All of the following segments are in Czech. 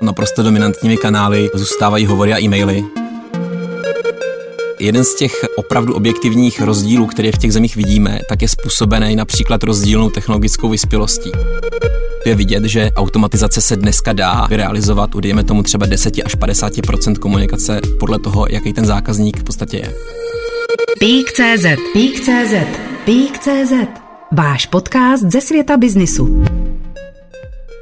Naprosto dominantními kanály zůstávají hovory a e-maily. Jeden z těch opravdu objektivních rozdílů, které v těch zemích vidíme, tak je způsobený například rozdílnou technologickou vyspělostí. Je vidět, že automatizace se dneska dá realizovat u, dejme tomu, třeba 10 až 50% komunikace podle toho, jaký ten zákazník v podstatě je. Pík.cz Pík.cz Pík.cz Váš podcast ze světa biznisu.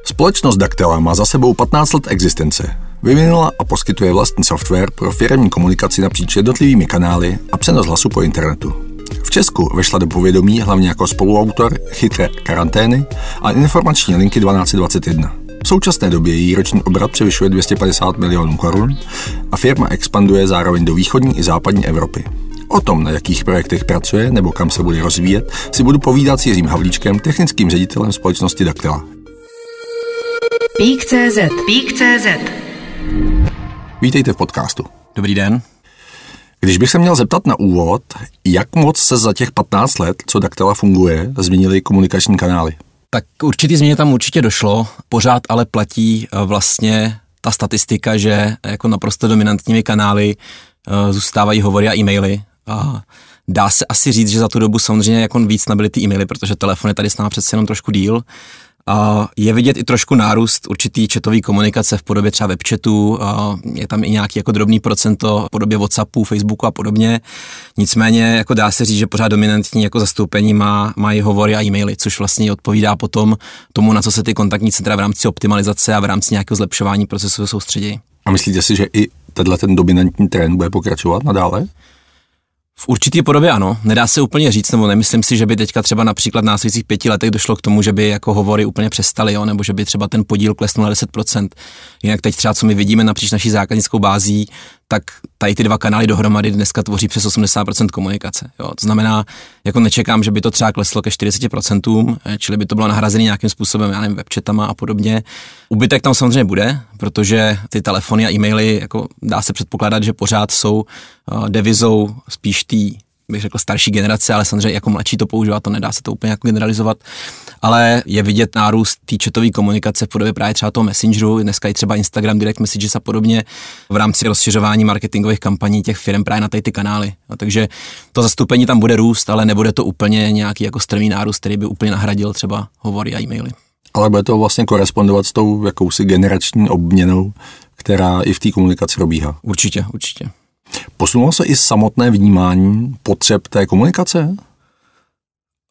Společnost Daktela má za sebou 15 let existence. Vyvinula a poskytuje vlastní software pro firmní komunikaci napříč jednotlivými kanály a přenos hlasu po internetu. V Česku vešla do povědomí hlavně jako spoluautor chytré karantény a informační linky 1221. V současné době její roční obrat převyšuje 250 milionů korun a firma expanduje zároveň do východní i západní Evropy. O tom, na jakých projektech pracuje nebo kam se bude rozvíjet, si budu povídat s Jiřím Havlíčkem, technickým ředitelem společnosti Daktela. Pík.cz Pík.cz Vítejte v podcastu. Dobrý den. Když bych se měl zeptat na úvod, jak moc se za těch 15 let, co Daktela funguje, změnily komunikační kanály? Tak určitý změně tam určitě došlo, pořád ale platí eh, vlastně ta statistika, že jako naprosto dominantními kanály eh, zůstávají hovory a e-maily. A dá se asi říct, že za tu dobu samozřejmě jako víc nabyly ty e-maily, protože telefon je tady s námi přece jenom trošku díl. Je vidět i trošku nárůst určitý četové komunikace v podobě třeba webchatů, je tam i nějaký jako drobný procento v podobě Whatsappu, Facebooku a podobně. Nicméně jako dá se říct, že pořád dominantní jako zastoupení má, mají hovory a e-maily, což vlastně odpovídá potom tomu, na co se ty kontaktní centra v rámci optimalizace a v rámci nějakého zlepšování procesu soustředí. A myslíte si, že i tenhle ten dominantní trend bude pokračovat nadále? V určitý podobě ano, nedá se úplně říct, nebo nemyslím si, že by teďka třeba například v následujících pěti letech došlo k tomu, že by jako hovory úplně přestaly, jo, nebo že by třeba ten podíl klesnul na 10%. Jinak teď třeba, co my vidíme napříč naší zákaznickou bází, tak tady ty dva kanály dohromady dneska tvoří přes 80% komunikace. Jo. To znamená, jako nečekám, že by to třeba kleslo ke 40%, eh, čili by to bylo nahrazené nějakým způsobem, já nevím, webchatama a podobně. Ubytek tam samozřejmě bude, protože ty telefony a e-maily, jako dá se předpokládat, že pořád jsou uh, devizou spíš té bych řekl starší generace, ale samozřejmě jako mladší to používá, to nedá se to úplně jako generalizovat, ale je vidět nárůst té chatové komunikace v podobě právě třeba toho Messengeru, dneska i třeba Instagram, Direct Messages a podobně v rámci rozšiřování marketingových kampaní těch firm právě na ty, ty kanály. No, takže to zastoupení tam bude růst, ale nebude to úplně nějaký jako strmý nárůst, který by úplně nahradil třeba hovory a e-maily. Ale bude to vlastně korespondovat s tou jakousi generační obměnou, která i v té komunikaci probíhá. Určitě, určitě. Posunulo se i samotné vnímání potřeb té komunikace?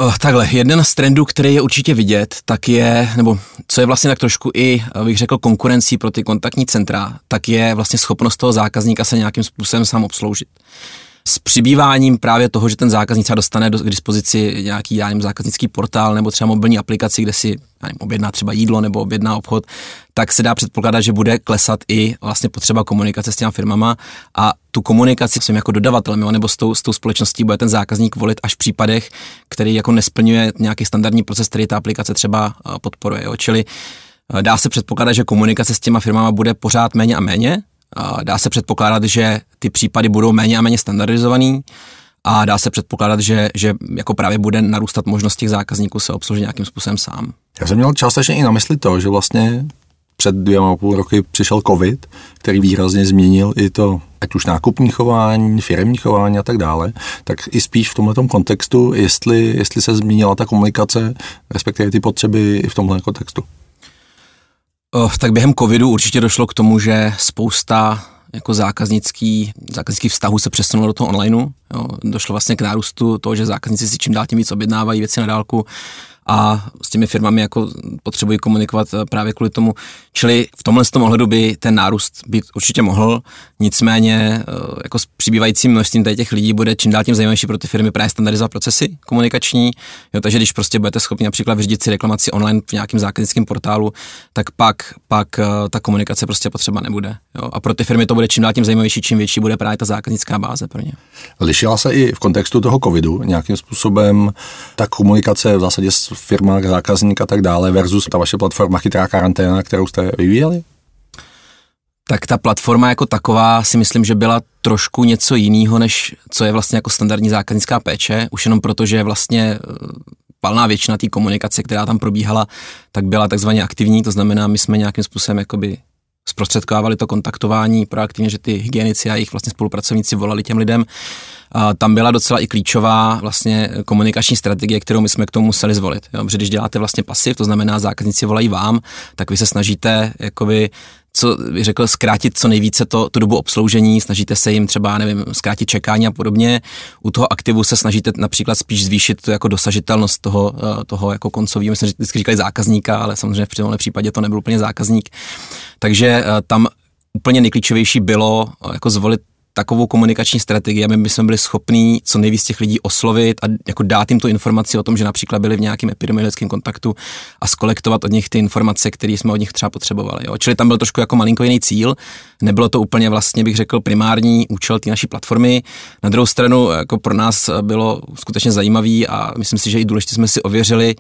Oh, takhle, jeden z trendů, který je určitě vidět, tak je, nebo co je vlastně tak trošku i, bych řekl, konkurencí pro ty kontaktní centra, tak je vlastně schopnost toho zákazníka se nějakým způsobem sám obsloužit s přibýváním právě toho, že ten zákazník třeba dostane do, k dispozici nějaký já nevím, zákaznický portál nebo třeba mobilní aplikaci, kde si já nevím, objedná třeba jídlo nebo objedná obchod, tak se dá předpokládat, že bude klesat i vlastně potřeba komunikace s těma firmama a tu komunikaci s tím jako dodavatelem jo, nebo s tou, s tou společností bude ten zákazník volit až v případech, který jako nesplňuje nějaký standardní proces, který ta aplikace třeba eh, podporuje. Jo. Čili eh, dá se předpokládat, že komunikace s těma firmama bude pořád méně a méně, Dá se předpokládat, že ty případy budou méně a méně standardizovaný a dá se předpokládat, že, že jako právě bude narůstat možnost těch zákazníků se obsloužit nějakým způsobem sám. Já jsem měl částečně i na mysli to, že vlastně před dvěma a půl roky přišel covid, který výrazně změnil i to, ať už nákupní chování, firmní chování a tak dále, tak i spíš v tomto kontextu, jestli, jestli se změnila ta komunikace, respektive ty potřeby i v tomhle kontextu. Oh, tak během covidu určitě došlo k tomu, že spousta jako zákaznický, zákaznický vztahu se přesunulo do toho onlineu. Jo. Došlo vlastně k nárůstu toho, že zákazníci si čím dál tím víc objednávají věci na dálku a s těmi firmami jako potřebují komunikovat eh, právě kvůli tomu. Čili v tomhle tom ohledu by ten nárůst být určitě mohl, nicméně eh, jako s přibývajícím množstvím těch lidí bude čím dál tím zajímavější pro ty firmy právě standardizovat procesy komunikační. Jo, takže když prostě budete schopni například vyřídit si reklamaci online v nějakém zákaznickém portálu, tak pak, pak eh, ta komunikace prostě potřeba nebude. Jo. A pro ty firmy to bude čím dál tím zajímavější, čím větší bude právě ta zákaznická báze pro ně. Lišila se i v kontextu toho covidu nějakým způsobem ta komunikace v zásadě firmách, zákazník a tak dále versus ta vaše platforma Chytrá karanténa, kterou jste vyvíjeli? Tak ta platforma jako taková si myslím, že byla trošku něco jiného, než co je vlastně jako standardní zákaznická péče, už jenom proto, že vlastně palná většina té komunikace, která tam probíhala, tak byla takzvaně aktivní, to znamená, my jsme nějakým způsobem jakoby zprostředkovávali to kontaktování proaktivně, že ty hygienici a jejich vlastně spolupracovníci volali těm lidem. A tam byla docela i klíčová vlastně komunikační strategie, kterou my jsme k tomu museli zvolit. Jo? Protože když děláte vlastně pasiv, to znamená zákazníci volají vám, tak vy se snažíte jakoby co bych řekl, zkrátit co nejvíce to, tu dobu obsloužení, snažíte se jim třeba, nevím, zkrátit čekání a podobně. U toho aktivu se snažíte například spíš zvýšit tu jako dosažitelnost toho, eh, toho jako koncového, my jsme vždycky říkali zákazníka, ale samozřejmě v tomhle případě to nebyl úplně zákazník. Takže eh, tam úplně nejklíčovější bylo eh, jako zvolit takovou komunikační strategii, aby my jsme byli schopní co nejvíc těch lidí oslovit a jako dát jim tu informaci o tom, že například byli v nějakém epidemiologickém kontaktu a skolektovat od nich ty informace, které jsme od nich třeba potřebovali. Jo. Čili tam byl trošku jako malinko jiný cíl. Nebylo to úplně vlastně, bych řekl, primární účel té naší platformy. Na druhou stranu, jako pro nás bylo skutečně zajímavý a myslím si, že i důležitě jsme si ověřili,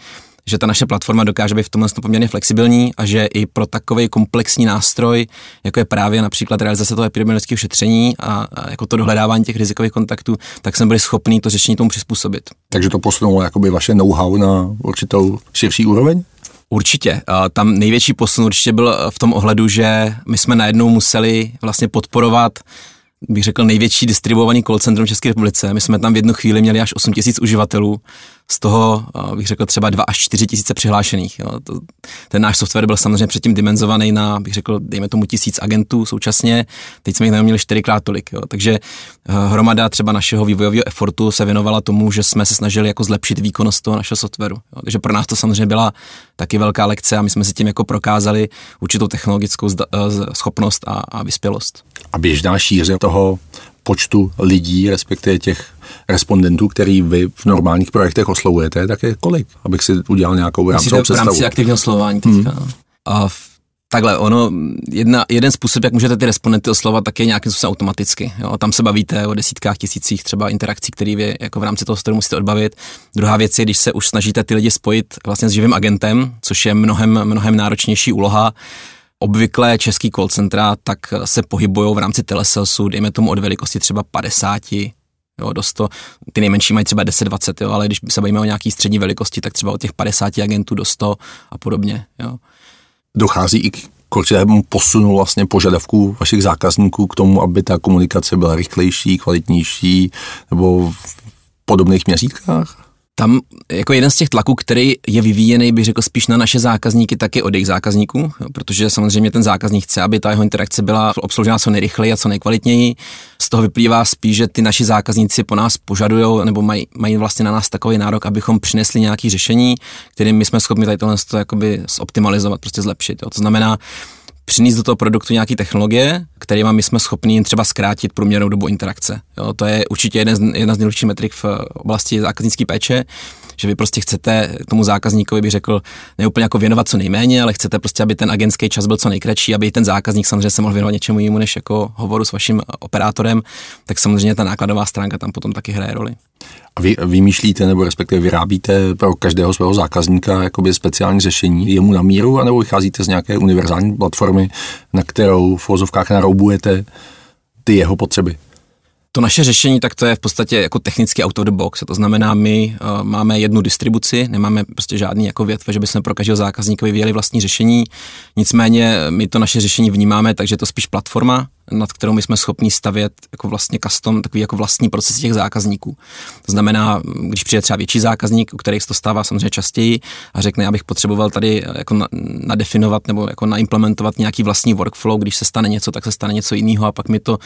že ta naše platforma dokáže být v tomhle poměrně flexibilní a že i pro takový komplexní nástroj, jako je právě například realizace toho epidemiologického šetření a, a jako to dohledávání těch rizikových kontaktů, tak jsme byli schopni to řešení tomu přizpůsobit. Takže to posunulo jakoby vaše know-how na určitou širší úroveň? Určitě. Tam největší posun určitě byl v tom ohledu, že my jsme najednou museli vlastně podporovat bych řekl, největší distribuovaný call centrum České republice. My jsme tam v jednu chvíli měli až 8 tisíc uživatelů z toho bych řekl třeba 2 až 4 tisíce přihlášených. Jo. To, ten náš software byl samozřejmě předtím dimenzovaný na, bych řekl, dejme tomu tisíc agentů současně, teď jsme jich měli čtyřikrát tolik. Jo. Takže eh, hromada třeba našeho vývojového effortu se věnovala tomu, že jsme se snažili jako zlepšit výkonnost toho našeho softwaru. Jo. Takže pro nás to samozřejmě byla taky velká lekce a my jsme si tím jako prokázali určitou technologickou eh, schopnost a, a vyspělost. A běžná šíře toho počtu lidí, respektive těch respondentů, který vy v normálních projektech oslovujete, tak je kolik? Abych si udělal nějakou rámcovou představu. V rámci aktivního oslovování teďka. Hmm. A v, takhle, ono, jedna, jeden způsob, jak můžete ty respondenty oslovat, tak je nějakým způsobem automaticky. Jo? Tam se bavíte o desítkách tisících třeba interakcí, které vy jako v rámci toho storu musíte odbavit. Druhá věc je, když se už snažíte ty lidi spojit vlastně s živým agentem, což je mnohem, mnohem náročnější úloha, obvyklé český call centra tak se pohybují v rámci telesalesu, dejme tomu od velikosti třeba 50 jo, do 100, ty nejmenší mají třeba 10-20, jo, ale když se bavíme o nějaký střední velikosti, tak třeba od těch 50 agentů do 100 a podobně. Jo. Dochází i k určitému posunu vlastně požadavků vašich zákazníků k tomu, aby ta komunikace byla rychlejší, kvalitnější nebo v podobných měřítkách? Tam jako jeden z těch tlaků, který je vyvíjený, bych řekl spíš na naše zákazníky, tak je od jejich zákazníků, protože samozřejmě ten zákazník chce, aby ta jeho interakce byla obsloužena co nejrychleji a co nejkvalitněji. Z toho vyplývá spíš, že ty naši zákazníci po nás požadují nebo mají, mají vlastně na nás takový nárok, abychom přinesli nějaké řešení, kterým my jsme schopni tady tohle jakoby zoptimalizovat, prostě zlepšit. Jo. To znamená, přinést do toho produktu nějaké technologie, kterými my jsme schopni třeba zkrátit průměrnou dobu interakce. Jo, to je určitě jeden z, jedna z nejlepších metrik v oblasti zákaznické péče, že vy prostě chcete tomu zákazníkovi, bych řekl, neúplně jako věnovat co nejméně, ale chcete prostě, aby ten agentský čas byl co nejkratší, aby ten zákazník samozřejmě se mohl věnovat něčemu jinému než jako hovoru s vaším operátorem, tak samozřejmě ta nákladová stránka tam potom taky hraje roli. A vy vymýšlíte nebo respektive vyrábíte pro každého svého zákazníka jakoby speciální řešení jemu na míru, anebo vycházíte z nějaké univerzální platformy, na kterou v vozovkách naroubujete ty jeho potřeby? To naše řešení, tak to je v podstatě jako technicky out of the box. To znamená, my uh, máme jednu distribuci, nemáme prostě žádný jako větve, že bychom pro každého zákazníka vyvíjeli vlastní řešení. Nicméně my to naše řešení vnímáme, takže je to spíš platforma, nad kterou my jsme schopni stavět jako vlastně custom, takový jako vlastní proces těch zákazníků. To znamená, když přijde třeba větší zákazník, u kterých se to stává samozřejmě častěji a řekne, já bych potřeboval tady jako nadefinovat nebo jako naimplementovat nějaký vlastní workflow, když se stane něco, tak se stane něco jiného a pak mi to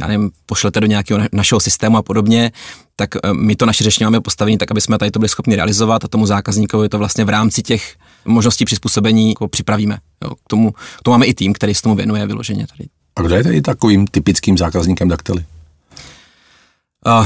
já nevím, pošlete do nějakého našeho systému a podobně, tak eh, my to naše řešení máme postavení tak, aby jsme tady to byli schopni realizovat a tomu zákazníkovi to vlastně v rámci těch možností přizpůsobení jako připravíme. Jo, k, tomu, k tomu máme i tým, který se tomu věnuje vyloženě tady. A kdo je tady takovým typickým zákazníkem Daktely?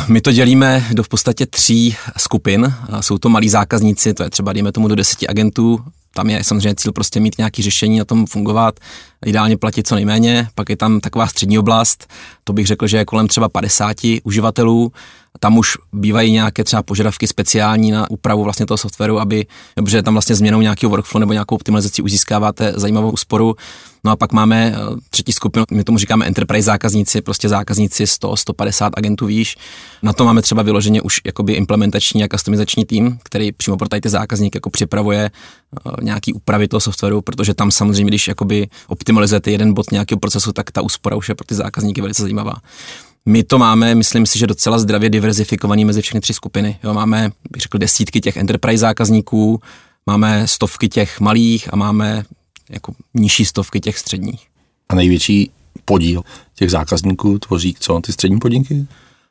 My to dělíme do v podstatě tří skupin. Jsou to malí zákazníci, to je třeba, dejme tomu, do deseti agentů. Tam je samozřejmě cíl prostě mít nějaké řešení, na tom fungovat, ideálně platit co nejméně. Pak je tam taková střední oblast, to bych řekl, že je kolem třeba 50 uživatelů. Tam už bývají nějaké třeba požadavky speciální na úpravu vlastně toho softwaru, aby, protože tam vlastně změnou nějakého workflow nebo nějakou optimalizaci už získáváte zajímavou úsporu. No a pak máme eh, třetí skupinu, my tomu říkáme enterprise zákazníci, prostě zákazníci 100, 150 agentů výš. Na to máme třeba vyloženě už jakoby implementační a customizační tým, který přímo pro tady ty zákazník jako připravuje eh, nějaký úpravy toho softwaru, protože tam samozřejmě, když jakoby optimalizujete jeden bod nějakého procesu, tak ta úspora už je pro ty zákazníky velice zajímavá. My to máme, myslím si, že docela zdravě diverzifikovaný mezi všechny tři skupiny. Jo, máme, bych řekl, desítky těch enterprise zákazníků, máme stovky těch malých a máme jako nižší stovky těch středních. A největší podíl těch zákazníků tvoří co, ty střední podniky?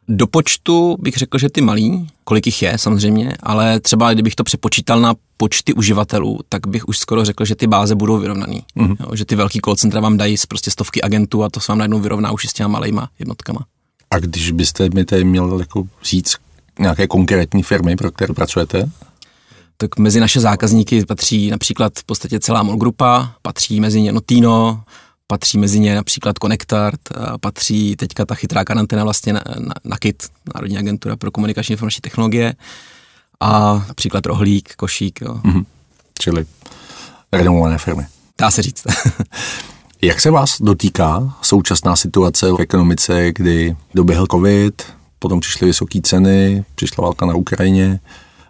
Do počtu bych řekl, že ty malí, kolik jich je samozřejmě, ale třeba kdybych to přepočítal na počty uživatelů, tak bych už skoro řekl, že ty báze budou vyrovnaný. Mm-hmm. Jo, že ty velký call centra vám dají prostě stovky agentů a to se vám najednou vyrovná už s těma malejma jednotkama. A když byste mi tady měl jako říct nějaké konkrétní firmy, pro které pracujete? Tak mezi naše zákazníky patří například v podstatě celá MOL grupa, patří mezi ně Notino, patří mezi ně například Connectart, patří teďka ta chytrá karanténa vlastně na, na, na KIT, Národní agentura pro komunikační informační technologie a například Rohlík, Košík. Jo. Mm-hmm. Čili renomované firmy. Dá se říct. Jak se vás dotýká současná situace v ekonomice, kdy doběhl covid, potom přišly vysoké ceny, přišla válka na Ukrajině,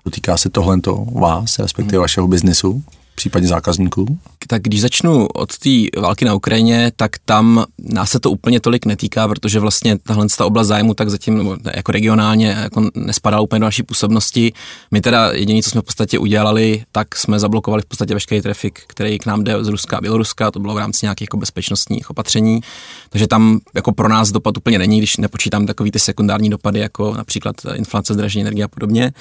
dotýká se tohle vás, respektive vašeho biznesu? Případně zákazníků? Tak když začnu od té války na Ukrajině, tak tam nás se to úplně tolik netýká, protože vlastně tahle ta oblast zájmu tak zatím nebo jako regionálně jako nespadala úplně do naší působnosti. My teda jediné, co jsme v podstatě udělali, tak jsme zablokovali v podstatě veškerý trafik, který k nám jde z Ruska a Běloruska, to bylo v rámci nějakých jako bezpečnostních opatření. Takže tam jako pro nás dopad úplně není, když nepočítám takový ty sekundární dopady, jako například inflace, zdražení energie a podobně.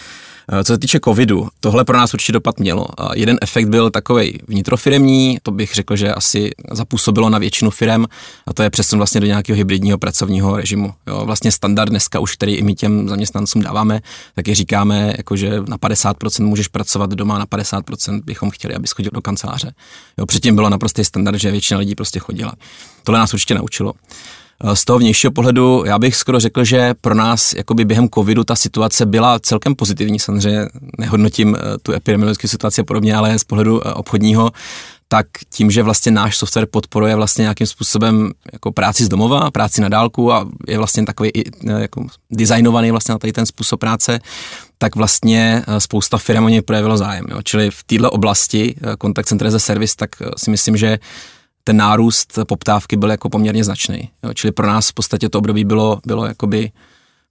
Co se týče covidu, tohle pro nás určitě dopad mělo. Jeden efekt byl takový vnitrofiremní, to bych řekl, že asi zapůsobilo na většinu firem a to je přesun vlastně do nějakého hybridního pracovního režimu. Jo, vlastně standard dneska už, který i my těm zaměstnancům dáváme, tak je říkáme, jako že na 50% můžeš pracovat doma, na 50% bychom chtěli, abys chodil do kanceláře. Jo, předtím bylo naprostý standard, že většina lidí prostě chodila. Tohle nás určitě naučilo. Eh, z toho vnějšího pohledu já bych skoro řekl, že pro nás jakoby během covidu ta situace byla celkem pozitivní, samozřejmě nehodnotím eh, tu epidemiologickou situaci a podobně, ale z pohledu eh, obchodního, tak tím, že vlastně náš software podporuje vlastně nějakým způsobem jako práci z domova, práci na dálku a je vlastně takový jako designovaný vlastně na tady ten způsob práce, tak vlastně spousta firm o něj projevilo zájem. Jo. Čili v této oblasti Contact Center as a Service, tak si myslím, že ten nárůst poptávky byl jako poměrně značný. Jo. Čili pro nás v podstatě to období bylo, bylo jakoby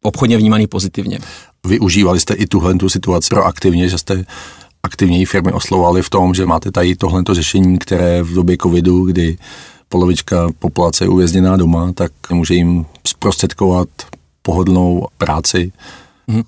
obchodně vnímaný pozitivně. Využívali jste i tuhle tu situaci proaktivně, že jste aktivněji firmy oslovovali v tom, že máte tady tohle řešení, které v době covidu, kdy polovička populace je uvězněná doma, tak může jim zprostředkovat pohodlnou práci. Mm-hmm.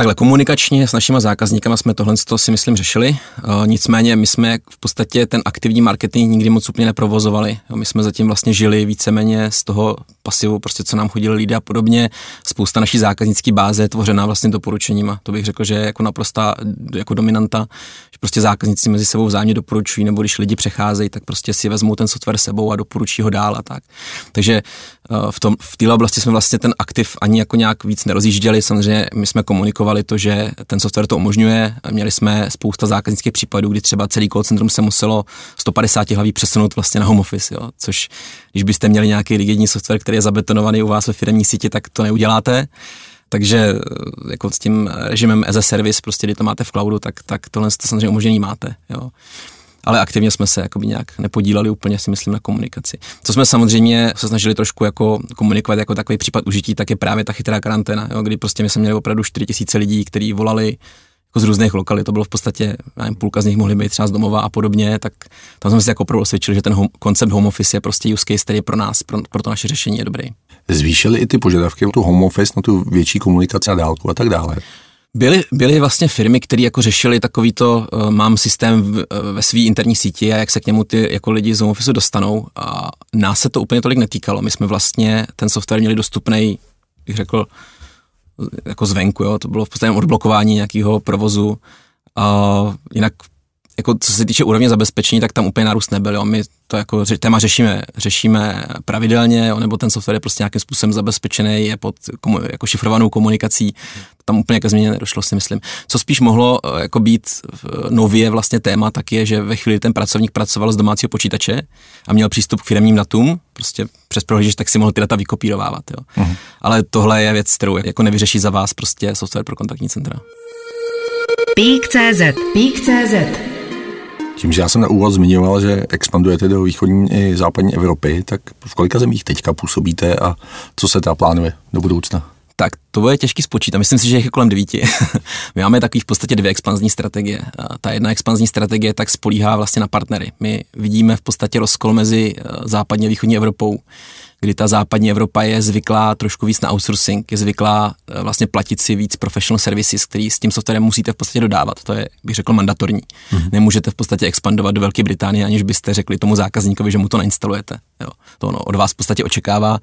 Takhle komunikačně s našimi zákazníkama jsme tohle si myslím řešili, uh, nicméně my jsme v podstatě ten aktivní marketing nikdy moc úplně neprovozovali. My jsme zatím vlastně žili víceméně z toho pasivu, prostě co nám chodili lidé a podobně. Spousta naší zákaznické báze je tvořená vlastně doporučeníma. To bych řekl, že je jako naprostá jako dominanta, že prostě zákazníci mezi sebou vzájemně doporučují, nebo když lidi přecházejí, tak prostě si vezmou ten software sebou a doporučí ho dál a tak. Takže v, tom, v této oblasti jsme vlastně ten aktiv ani jako nějak víc nerozjížděli. Samozřejmě my jsme komunikovali to, že ten software to umožňuje. Měli jsme spousta zákaznických případů, kdy třeba celý call centrum se muselo 150 hlaví přesunout vlastně na home office, jo? což když byste měli nějaký rigidní software, který je zabetonovaný u vás ve firmní síti, tak to neuděláte. Takže eh, jako s tím režimem as a service, prostě kdy to máte v cloudu, tak, tak tohle to samozřejmě umožnění máte. Jo ale aktivně jsme se jakoby nějak nepodíleli úplně, si myslím, na komunikaci. Co jsme samozřejmě se snažili trošku jako komunikovat jako takový případ užití, tak je právě ta chytrá karanténa, jo, kdy prostě my jsme měli opravdu 4000 lidí, kteří volali jako z různých lokalit, to bylo v podstatě, nevím, půlka z nich mohly být třeba z domova a podobně, tak tam jsme si jako opravdu osvědčili, že ten home, koncept home office je prostě use case, který je pro nás, pro, pro to naše řešení je dobrý. Zvýšili i ty požadavky na tu home office, na tu větší komunikaci na dálku a tak dále. Byly, byly vlastně firmy, které jako řešili takový to, uh, mám systém v, uh, ve své interní síti a jak se k němu ty jako lidi z home office dostanou a nás se to úplně tolik netýkalo. My jsme vlastně ten software měli dostupný, bych řekl, jako zvenku, jo. to bylo v podstatě odblokování nějakého provozu a jinak jako co se týče úrovně zabezpečení, tak tam úplně nárůst nebyl. Jo. My to jako téma řešíme, řešíme pravidelně, jo, nebo ten software je prostě nějakým způsobem zabezpečený, je pod komu, jako šifrovanou komunikací. Tam úplně ke změně nedošlo, si myslím. Co spíš mohlo eh, jako být nově vlastně téma, tak je, že ve chvíli ten pracovník pracoval z domácího počítače a měl přístup k firmním datům, prostě přes prohlížeč, tak si mohl ty data vykopírovávat. Jo. Uh-huh. Ale tohle je věc, kterou jako nevyřeší za vás prostě software pro kontaktní centra. Pík.cz Pík.cz tím, že já jsem na úvod zmiňoval, že expandujete do východní i západní Evropy, tak v kolika zemích teďka působíte a co se tam plánuje do budoucna? Tak to bude těžký spočítat. Myslím si, že je kolem devíti. My máme takový v podstatě dvě expanzní strategie. Ta jedna expanzní strategie tak spolíhá vlastně na partnery. My vidíme v podstatě rozkol mezi eh, západní a východní Evropou kdy ta západní Evropa je zvyklá trošku víc na outsourcing, je zvyklá eh, vlastně platit si víc professional services, který s tím softwarem musíte v podstatě dodávat. To je, bych řekl, mandatorní. Mm-hmm. Nemůžete v podstatě expandovat do Velké Británie, aniž byste řekli tomu zákazníkovi, že mu to nainstalujete. Jo. To ono od vás v podstatě očekává.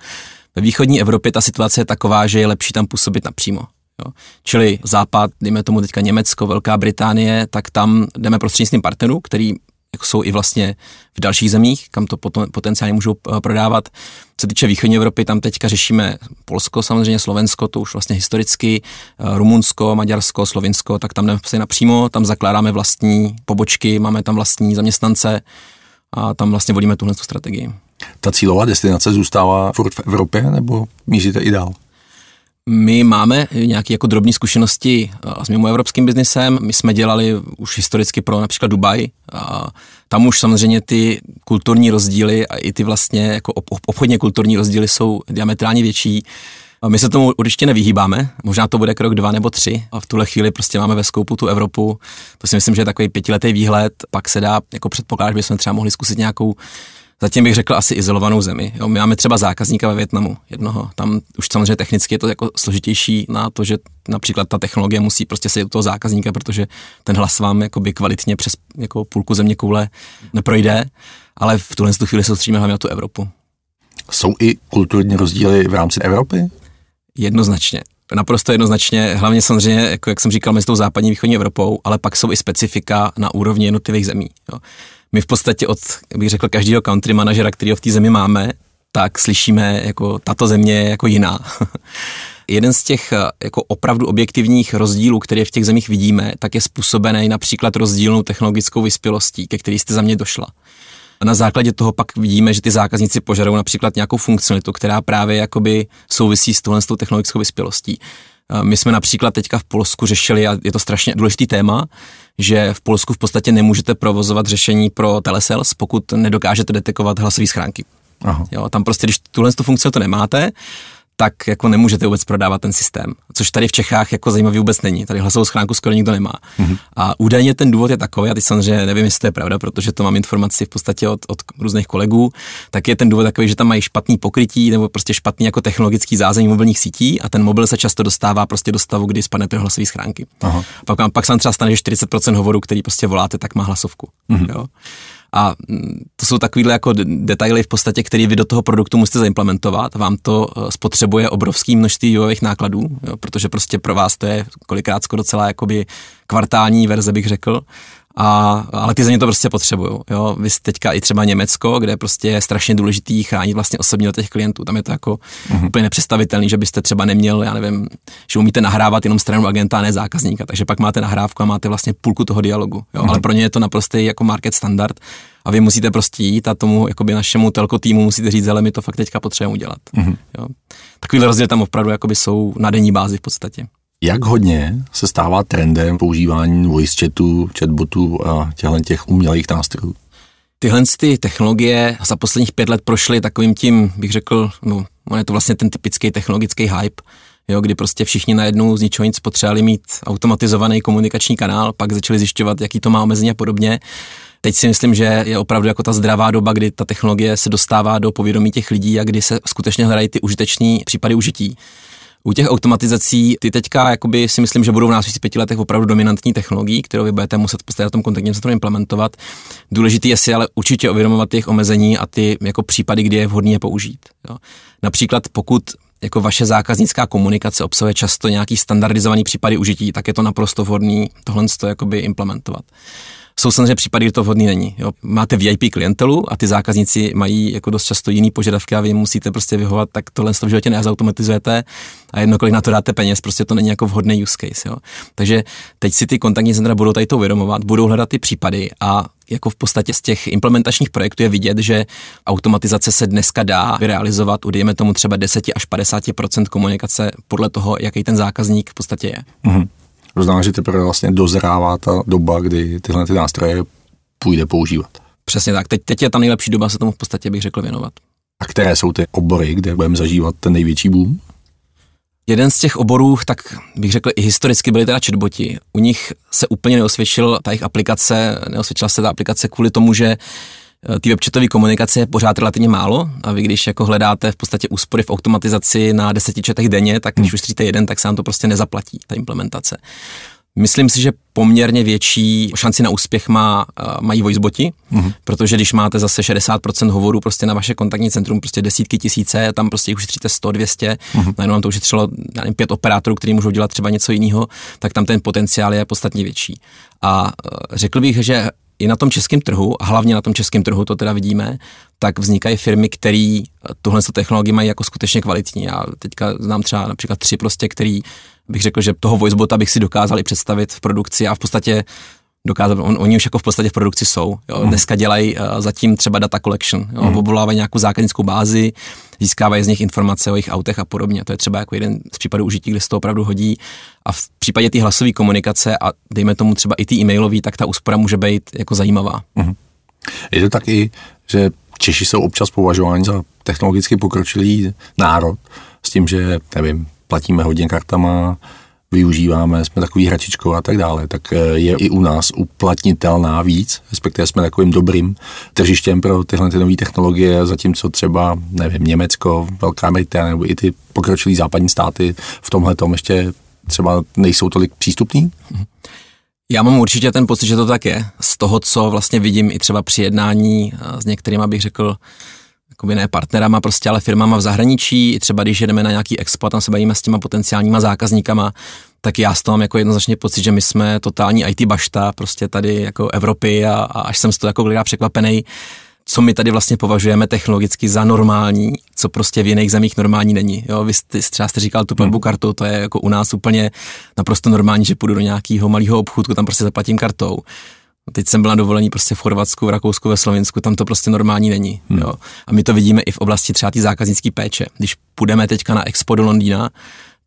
Ve východní Evropě ta situace je taková, že je lepší tam působit napřímo. Jo. Čili západ, dejme tomu teďka Německo, Velká Británie, tak tam jdeme prostřednictvím partnerů, který jako jsou i vlastně v dalších zemích, kam to potom, potenciálně můžou eh, prodávat. Co týče východní Evropy, tam teďka řešíme Polsko, samozřejmě Slovensko, to už vlastně historicky, eh, Rumunsko, Maďarsko, Slovinsko, tak tam jdeme prostě napřímo, tam zakládáme vlastní pobočky, máme tam vlastní zaměstnance a tam vlastně vodíme tuhle strategii. Ta cílová destinace zůstává furt v Evropě nebo míříte i dál? My máme nějaké jako drobné zkušenosti eh, s mimo evropským biznesem. My jsme dělali už historicky pro například Dubaj. A tam už samozřejmě ty kulturní rozdíly a i ty vlastně jako obchodně kulturní rozdíly jsou diametrálně větší. A my se tomu určitě nevyhýbáme, možná to bude krok dva nebo tři a v tuhle chvíli prostě máme ve skoupu tu Evropu. To si myslím, že je takový pětiletý výhled, pak se dá jako předpokládat, že bychom třeba mohli zkusit nějakou zatím bych řekl asi izolovanou zemi. Jo, my máme třeba zákazníka ve Větnamu, jednoho. Tam už samozřejmě technicky je to jako složitější na to, že například ta technologie musí prostě se u toho zákazníka, protože ten hlas vám jakoby kvalitně přes jako půlku země koule neprojde, ale v tuhle chvíli se soustředíme hlavně na tu Evropu. Jsou i kulturní rozdíly v rámci Evropy? Jednoznačně. Naprosto jednoznačně, hlavně samozřejmě, jako jak jsem říkal, mezi tou západní východní Evropou, ale pak jsou i specifika na úrovni jednotlivých zemí. Jo my v podstatě od, bych řekl, každého country manažera, který v té zemi máme, tak slyšíme, jako tato země je jako jiná. Jeden z těch jako opravdu objektivních rozdílů, které v těch zemích vidíme, tak je způsobený například rozdílnou technologickou vyspělostí, ke který jste za mě došla. A na základě toho pak vidíme, že ty zákazníci požadují například nějakou funkcionalitu, která právě jakoby souvisí s tohle s tou technologickou vyspělostí. My jsme například teďka v Polsku řešili, a je to strašně důležitý téma, že v Polsku v podstatě nemůžete provozovat řešení pro telesales, pokud nedokážete detekovat hlasové schránky. Aha. Jo, tam prostě, když tuhle tu funkci to nemáte, tak jako nemůžete vůbec prodávat ten systém. Což tady v Čechách jako zajímavý vůbec není. Tady hlasovou schránku skoro nikdo nemá. Mm-hmm. A údajně ten důvod je takový, a teď samozřejmě nevím, jestli to je pravda, protože to mám informaci v podstatě od, od různých kolegů, tak je ten důvod takový, že tam mají špatný pokrytí nebo prostě špatný jako technologický zázemí mobilních sítí a ten mobil se často dostává prostě do stavu, kdy spadne ty hlasové schránky. Aha. Pak, pak se třeba stane, že 40% hovorů, který prostě voláte, tak má hlasovku. Mm-hmm. Jo? A mm, to jsou takovýhle jako detaily v podstatě, které vy do toho produktu musíte zaimplementovat. Vám to eh, spotřebuje obrovský množství vývojových nákladů, jo, protože prostě pro vás to je kolikrát skoro docela jakoby kvartální verze, bych řekl. A, ale ty země to prostě potřebují. Jo? Vy jste teďka i třeba Německo, kde prostě je strašně důležitý chránit vlastně osobně těch klientů. Tam je to jako uh-huh. úplně nepředstavitelný, že byste třeba neměl, já nevím, že umíte nahrávat jenom stranu agenta a ne zákazníka. Takže pak máte nahrávku a máte vlastně půlku toho dialogu. Jo? Uh-huh. Ale pro ně je to naprostý jako market standard a vy musíte prostě jít a tomu jakoby našemu telko týmu musíte říct, ale my to fakt teďka potřebujeme udělat. Uh-huh. Jo? Takovýhle rozdíl tam opravdu jakoby jsou na denní bázi v podstatě. Jak hodně se stává trendem používání voice chatu, chatbotů a těchto těch umělých nástrojů? Tyhle ty technologie za posledních pět let prošly takovým tím, bych řekl, no, je to vlastně ten typický technologický hype, jo, kdy prostě všichni najednou z ničeho nic potřebovali mít automatizovaný komunikační kanál, pak začali zjišťovat, jaký to má omezení a podobně. Teď si myslím, že je opravdu jako ta zdravá doba, kdy ta technologie se dostává do povědomí těch lidí a kdy se skutečně hledají ty užiteční případy užití. U těch automatizací ty teďka jakoby si myslím, že budou v následujících pěti letech opravdu dominantní technologií, kterou vy budete muset v na tom kontaktním centru implementovat. Důležitý je si ale určitě uvědomovat těch omezení a ty jako případy, kdy je vhodné je použít. Jo. Například pokud jako vaše zákaznická komunikace obsahuje často nějaký standardizovaný případy užití, tak je to naprosto vhodný tohle implementovat. Jsou samozřejmě případy, kdy to vhodný není. Jo. Máte VIP klientelu a ty zákazníci mají jako dost často jiný požadavky a vy musíte prostě vyhovat, tak tohle v životě nezautomatizujete a jedno, kolik na to dáte peněz, prostě to není jako vhodný use case. Jo. Takže teď si ty kontaktní centra budou tady to uvědomovat, budou hledat ty případy a jako v podstatě z těch implementačních projektů je vidět, že automatizace se dneska dá realizovat u, dejme tomu třeba 10 až 50 komunikace podle toho, jaký ten zákazník v podstatě je. Mm-hmm. To znamená, že teprve vlastně dozrává ta doba, kdy tyhle ty nástroje půjde používat. Přesně tak. Teď, teď je ta nejlepší doba se tomu v podstatě bych řekl věnovat. A které jsou ty obory, kde budeme zažívat ten největší boom? Jeden z těch oborů, tak bych řekl i historicky byly teda chatboti. U nich se úplně neosvědčil ta jejich aplikace, neosvědčila se ta aplikace kvůli tomu, že eh, ty webchatové komunikace je pořád relativně málo a vy když jako hledáte v podstatě úspory v automatizaci na deseti četech denně, tak když hmm. už jeden, tak se vám to prostě nezaplatí, ta implementace. Myslím si, že poměrně větší šanci na úspěch má, uh, mají voiceboti, mm-hmm. protože když máte zase 60% hovorů prostě na vaše kontaktní centrum, prostě desítky tisíce, tam prostě jich ušetříte 100, 200, mm-hmm. najednou vám to ušetřilo já nevím, pět operátorů, kteří můžou dělat třeba něco jiného, tak tam ten potenciál je podstatně větší. A uh, řekl bych, že i na tom českém trhu, a hlavně na tom českém trhu to teda vidíme, tak vznikají firmy, které tuhle technologii mají jako skutečně kvalitní. Já teďka znám třeba například tři prostě, který bych řekl, že toho voicebota bych si dokázal i představit v produkci a v podstatě dokázat, on, oni už jako v podstatě v produkci jsou. Jo. Mhm. Dneska dělají uh, zatím třeba data collection, jo. Mm. obvolávají nějakou zákaznickou bázi, získávají z nich informace o jejich autech a podobně. To je třeba jako jeden z případů užití, kde se to opravdu hodí. A v případě té hlasové komunikace a dejme tomu třeba i ty e-mailové, tak ta úspora může být jako zajímavá. Mm. Je to taky, že Češi jsou občas považováni za technologicky pokročilý národ s tím, že nevím, platíme hodně kartama, využíváme, jsme takový hračičkou a tak dále, tak eh, je i u nás uplatnitelná víc, respektive jsme takovým dobrým tržištěm pro tyhle ty nové technologie, zatímco třeba, nevím, Německo, Velká Británie nebo i ty pokročilé západní státy v tomhle tom ještě třeba nejsou tolik přístupní? Já mám určitě ten pocit, že to tak je. Z toho, co vlastně vidím i třeba při jednání eh, s některými, abych řekl, jakoby ne partnerama prostě, ale firmama v zahraničí, třeba když jedeme na nějaký expo a tam se bavíme s těma potenciálníma zákazníkama, tak já z toho mám jako jednoznačně pocit, že my jsme totální IT bašta prostě tady jako Evropy a, a až jsem z toho jako kolikrát překvapený, co my tady vlastně považujeme technologicky za normální, co prostě v jiných zemích normální není. Jo, vy jste, třeba jste říkal tu platbu hmm. kartou, to je jako u nás úplně naprosto normální, že půjdu do nějakého malého obchůdku, tam prostě zaplatím kartou. Teď jsem byl na dovolení prostě v Chorvatsku, v Rakousku, ve Slovensku, tam to prostě normální není. Hmm. Jo. A my to vidíme i v oblasti třeba té zákaznické péče. Když půjdeme teďka na Expo do Londýna,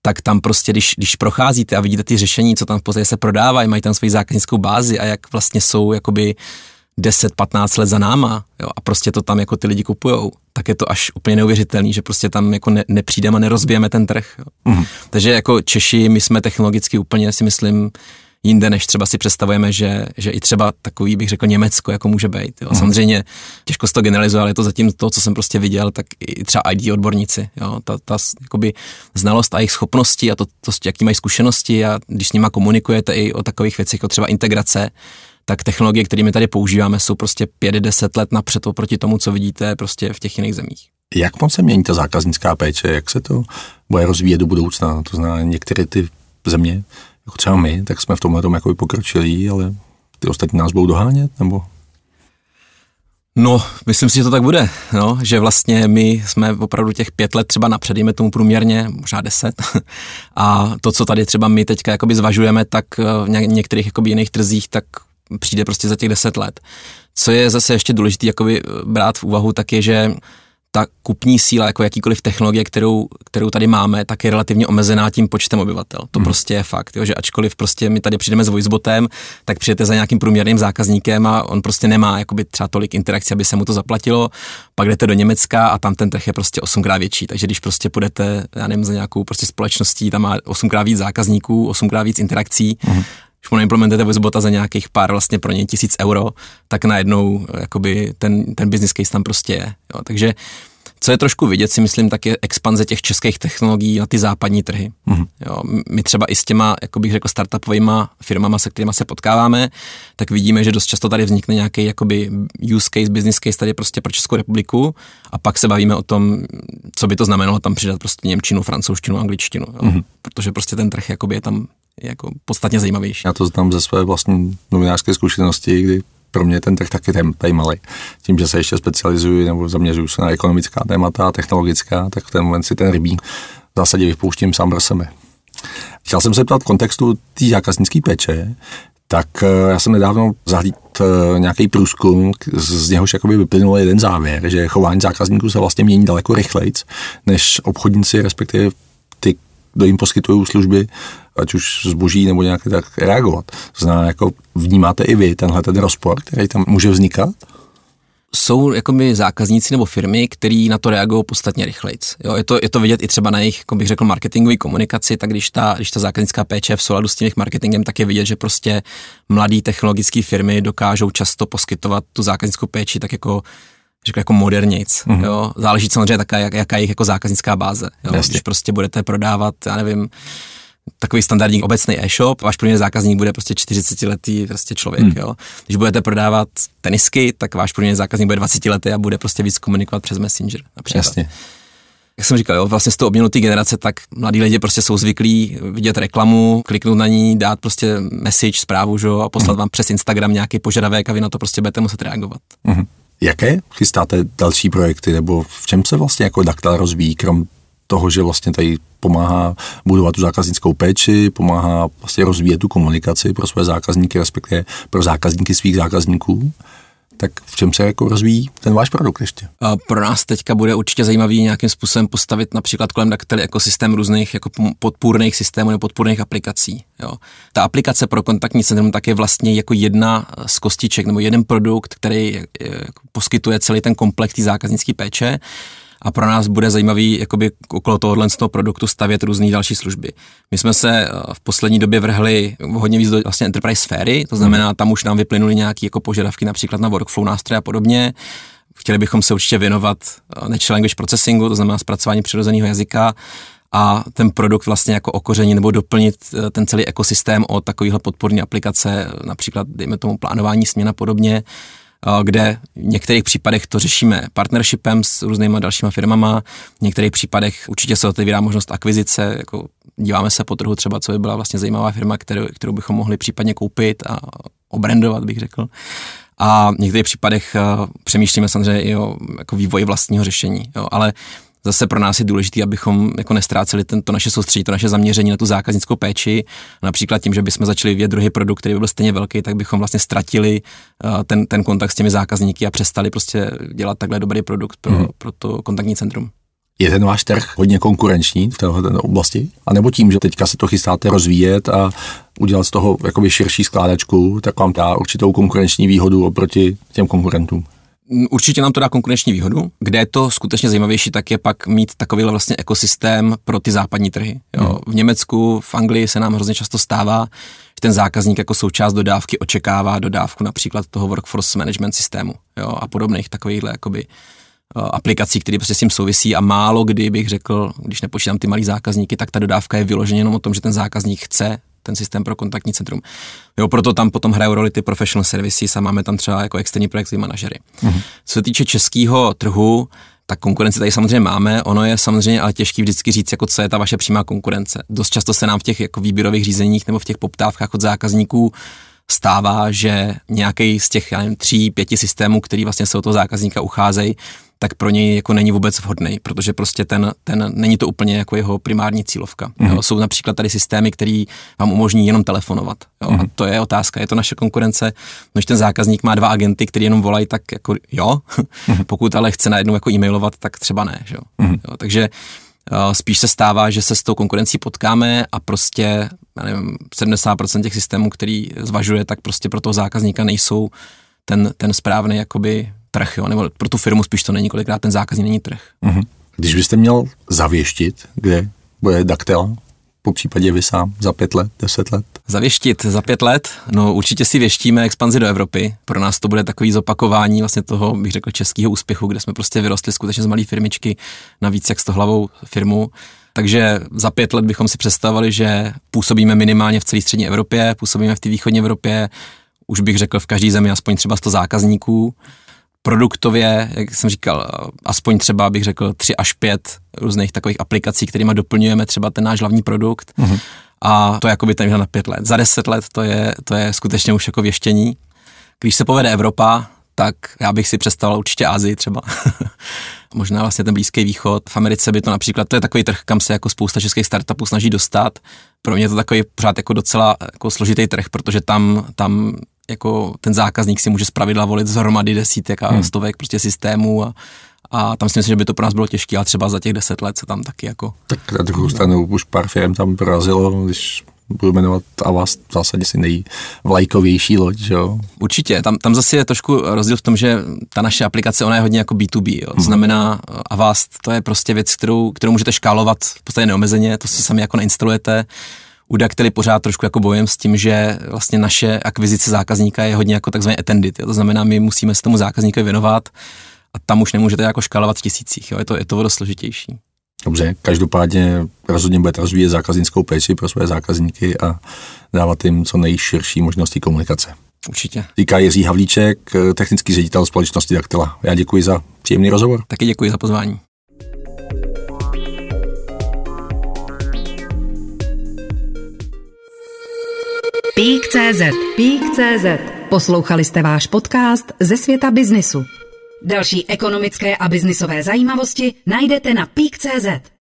tak tam prostě, když, když procházíte a vidíte ty řešení, co tam v podstatě se prodávají, mají tam svoji zákaznickou bázi a jak vlastně jsou jakoby 10-15 let za náma jo, a prostě to tam jako ty lidi kupujou, tak je to až úplně neuvěřitelný, že prostě tam jako ne, nepřijdeme a nerozbijeme ten trh. Jo. Mm. Takže jako Češi, my jsme technologicky úplně si myslím jinde, než třeba si představujeme, že, že i třeba takový, bych řekl, Německo jako může být. Jo. Hmm. Samozřejmě těžko se to generalizuje, ale je to zatím to, co jsem prostě viděl, tak i třeba ID odborníci. Jo. Ta, ta jakoby, znalost a jejich schopnosti a to, to, jaký mají zkušenosti a když s nima komunikujete i o takových věcech, jako třeba integrace, tak technologie, kterými tady používáme, jsou prostě 5-10 let napřed oproti tomu, co vidíte prostě v těch jiných zemích. Jak moc se mění ta zákaznická péče? Jak se to bude rozvíjet do budoucna? To znamená, některé ty země jako třeba my, tak jsme v tomhle tom jako pokročili, ale ty ostatní nás budou dohánět, nebo? No, myslím si, že to tak bude, no, že vlastně my jsme opravdu těch pět let třeba napřed, tomu průměrně, možná deset. A to, co tady třeba my teďka jakoby zvažujeme, tak v některých jakoby jiných trzích, tak přijde prostě za těch deset let. Co je zase ještě důležité jakoby brát v úvahu, tak je, že ta kupní síla, jako jakýkoliv technologie, kterou, kterou tady máme, tak je relativně omezená tím počtem obyvatel. To hmm. prostě je fakt, jo, že ačkoliv prostě my tady přijdeme s voicebotem, tak přijete za nějakým průměrným zákazníkem a on prostě nemá jakoby třeba tolik interakcí, aby se mu to zaplatilo. Pak jdete do Německa a tam ten trh je prostě osmkrát větší. Takže když prostě půjdete, já nevím, za nějakou prostě společností, tam má osmkrát víc zákazníků, osmkrát víc interakcí, hmm když mu neimplementujete voicebota za nějakých pár vlastně pro něj tisíc euro, tak najednou jakoby ten, ten business case tam prostě je. Jo. Takže co je trošku vidět, si myslím, tak je expanze těch českých technologií na ty západní trhy. Mm-hmm. Jo, my třeba i s těma, jako bych řekl, startupovými firmama, se kterými se potkáváme, tak vidíme, že dost často tady vznikne nějaký jakoby use case, business case tady prostě pro Českou republiku a pak se bavíme o tom, co by to znamenalo tam přidat prostě Němčinu, francouzštinu, angličtinu, jo. Mm-hmm. protože prostě ten trh jakoby je tam jako podstatně zajímavější. Já to znám ze své vlastní novinářské zkušenosti, kdy pro mě ten trh taky tady malý. Tím, že se ještě specializuji nebo zaměřuju se na ekonomická témata, technologická, tak v ten moment si ten rybí v zásadě vypouštím sám pro sebe. Chtěl jsem se ptat v kontextu té zákaznické péče, tak eh, já jsem nedávno zahlíd eh, nějaký průzkum, z něhož jakoby vyplynul jeden závěr, že chování zákazníků se vlastně mění daleko rychleji, než obchodníci, respektive kdo jim poskytují služby, ať už zboží nebo nějaké tak reagovat. Znamená, jako vnímáte i vy tenhle ten rozpor, který tam může vznikat? jsou jakoby zákazníci nebo firmy, který na to reagují podstatně rychleji. Jo, je, to, je to vidět i třeba na jejich, jako bych řekl, marketingové komunikaci, tak když ta, když ta zákaznická péče je v souladu s tím jejich marketingem, tak je vidět, že prostě mladé technologické firmy dokážou často poskytovat tu zákaznickou péči tak jako řekl jako modernějc. Mm-hmm. Jo. Záleží samozřejmě taká, jak, jaká je jejich jako zákaznická báze. Jo. Když prostě budete prodávat, já nevím, takový standardní obecný e-shop, váš průměrný zákazník bude prostě 40 letý prostě člověk, hmm. jo. Když budete prodávat tenisky, tak váš průměrný zákazník bude 20 letý a bude prostě víc komunikovat přes Messenger. Například. Jasně. Jak jsem říkal, jo, vlastně s tou obměnou té generace, tak mladí lidi prostě jsou zvyklí vidět reklamu, kliknout na ní, dát prostě message, zprávu, že, a poslat hmm. vám přes Instagram nějaký požadavek a vy na to prostě budete muset reagovat. Hmm. Jaké chystáte další projekty, nebo v čem se vlastně jako Daktal rozvíjí, krom toho, že vlastně tady pomáhá budovat tu zákaznickou péči, pomáhá vlastně rozvíjet tu komunikaci pro své zákazníky, respektive pro zákazníky svých zákazníků. Tak v čem se jako rozvíjí ten váš produkt ještě? Pro nás teďka bude určitě zajímavý nějakým způsobem postavit například kolem Dactyl ekosystém různých jako podpůrných systémů nebo podpůrných aplikací. Jo. Ta aplikace pro kontaktní centrum tak je vlastně jako jedna z kostiček nebo jeden produkt, který jako poskytuje celý ten komplex zákaznické péče a pro nás bude zajímavý jakoby okolo tohohle z toho produktu stavět různé další služby. My jsme se eh, v poslední době vrhli hodně víc do vlastně enterprise sféry, to znamená, tam už nám vyplynuly nějaké jako požadavky například na workflow nástroje a podobně. Chtěli bychom se určitě věnovat eh, natural language processingu, to znamená zpracování přirozeného jazyka, a ten produkt vlastně jako okoření nebo doplnit eh, ten celý ekosystém o takovéhle podporní aplikace, například dejme tomu plánování směn a podobně, kde v některých případech to řešíme partnershipem s různýma dalšíma firmama, v některých případech určitě se otevírá možnost akvizice, jako díváme se po trhu třeba, co by byla vlastně zajímavá firma, kterou, kterou bychom mohli případně koupit a obrandovat, bych řekl. A v některých případech přemýšlíme samozřejmě i o jako vývoji vlastního řešení, jo, ale zase pro nás je důležité, abychom jako nestráceli tento naše soustředí, to naše zaměření na tu zákaznickou péči. Například tím, že bychom začali vyvíjet druhý produkt, který by byl stejně velký, tak bychom vlastně ztratili uh, ten, ten kontakt s těmi zákazníky a přestali prostě dělat takhle dobrý produkt pro, hmm. pro to kontaktní centrum. Je ten váš trh hodně konkurenční v této oblasti? A nebo tím, že teďka se to chystáte rozvíjet a udělat z toho jakoby širší skládačku, tak vám dá určitou konkurenční výhodu oproti těm konkurentům? Určitě nám to dá konkurenční výhodu. Kde je to skutečně zajímavější, tak je pak mít takovýhle vlastně ekosystém pro ty západní trhy. Jo. Hmm. V Německu, v Anglii se nám hrozně často stává, že ten zákazník jako součást dodávky očekává dodávku například toho workforce management systému jo, a podobných takovýchhle jakoby, eh, aplikací, které prostě s tím souvisí a málo kdy bych řekl, když nepočítám ty malý zákazníky, tak ta dodávka je vyloženě jenom o tom, že ten zákazník chce ten systém pro kontaktní centrum. Jo, proto tam potom hrajou roli ty professional services a máme tam třeba jako externí projektový manažery. Mm-hmm. Co se týče českého trhu, tak konkurenci tady samozřejmě máme, ono je samozřejmě ale těžký vždycky říct, jako co je ta vaše přímá konkurence. Dost často se nám v těch jako výběrových řízeních nebo v těch poptávkách od zákazníků stává, že nějaký z těch, já nevím, tří, pěti systémů, který vlastně se o toho zákazníka ucházejí, tak pro něj jako není vůbec vhodný, protože prostě ten, ten není to úplně jako jeho primární cílovka. Mm. Jo. Jsou například tady systémy, které vám umožní jenom telefonovat. Jo. Mm. A to je otázka, je to naše konkurence. Když ten zákazník má dva agenty, který jenom volají, tak jako jo, mm. pokud ale chce najednou jako e-mailovat, tak třeba ne. Že jo. Mm. Jo. Takže uh, spíš se stává, že se s tou konkurencí potkáme a prostě já nevím, 70% těch systémů, který zvažuje, tak prostě pro toho zákazníka nejsou ten, ten správný jakoby trh, jo? nebo pro tu firmu spíš to není, kolikrát ten zákazník není trh. Mm-hmm. Když byste měl zavěštit, kde bude Daktel, po případě vy sám za pět let, deset let? Zavěštit za pět let? No určitě si věštíme expanzi do Evropy. Pro nás to bude takový zopakování vlastně toho, bych řekl, českého úspěchu, kde jsme prostě vyrostli skutečně z malé firmičky na víc jak hlavou firmu. Takže za pět let bychom si představovali, že působíme minimálně v celé střední Evropě, působíme v té východní Evropě, už bych řekl v každé zemi aspoň třeba 100 zákazníků produktově, jak jsem říkal, aspoň třeba bych řekl tři až pět různých takových aplikací, kterými doplňujeme třeba ten náš hlavní produkt. Mm-hmm. a to je jako by ten na pět let. Za deset let to je, to je skutečně už jako věštění. Když se povede Evropa, tak já bych si představil určitě Asii třeba. Možná vlastně ten Blízký východ. V Americe by to například, to je takový trh, kam se jako spousta českých startupů snaží dostat. Pro mě je to takový pořád jako docela jako složitý trh, protože tam, tam jako ten zákazník si může zpravidla volit z hromady desítek a hmm. stovek prostě systémů a, a tam si myslím, že by to pro nás bylo těžké, ale třeba za těch deset let se tam taky jako... Tak na druhou stranu už pár firm tam prorazilo, když budu jmenovat a vás v zásadě si nejvlajkovější loď, že jo? Určitě, tam, tam zase je trošku rozdíl v tom, že ta naše aplikace, ona je hodně jako B2B, jo? To hmm. znamená, Avast, to je prostě věc, kterou, kterou můžete škálovat v podstatě neomezeně, to si sami jako nainstalujete, u Daktely pořád trošku jako bojem s tím, že vlastně naše akvizice zákazníka je hodně jako takzvaný attended, jo? to znamená, my musíme se tomu zákazníkovi věnovat a tam už nemůžete jako škálovat v tisících, jo? je to, je to dost složitější. Dobře, každopádně rozhodně budete rozvíjet zákaznickou péči pro své zákazníky a dávat jim co nejširší možnosti komunikace. Určitě. Říká Jiří Havlíček, technický ředitel společnosti Daktela. Já děkuji za příjemný rozhovor. Taky děkuji za pozvání. Pík.cz Pík.cz Poslouchali jste váš podcast ze světa biznisu. Další ekonomické a biznisové zajímavosti najdete na Pík.cz.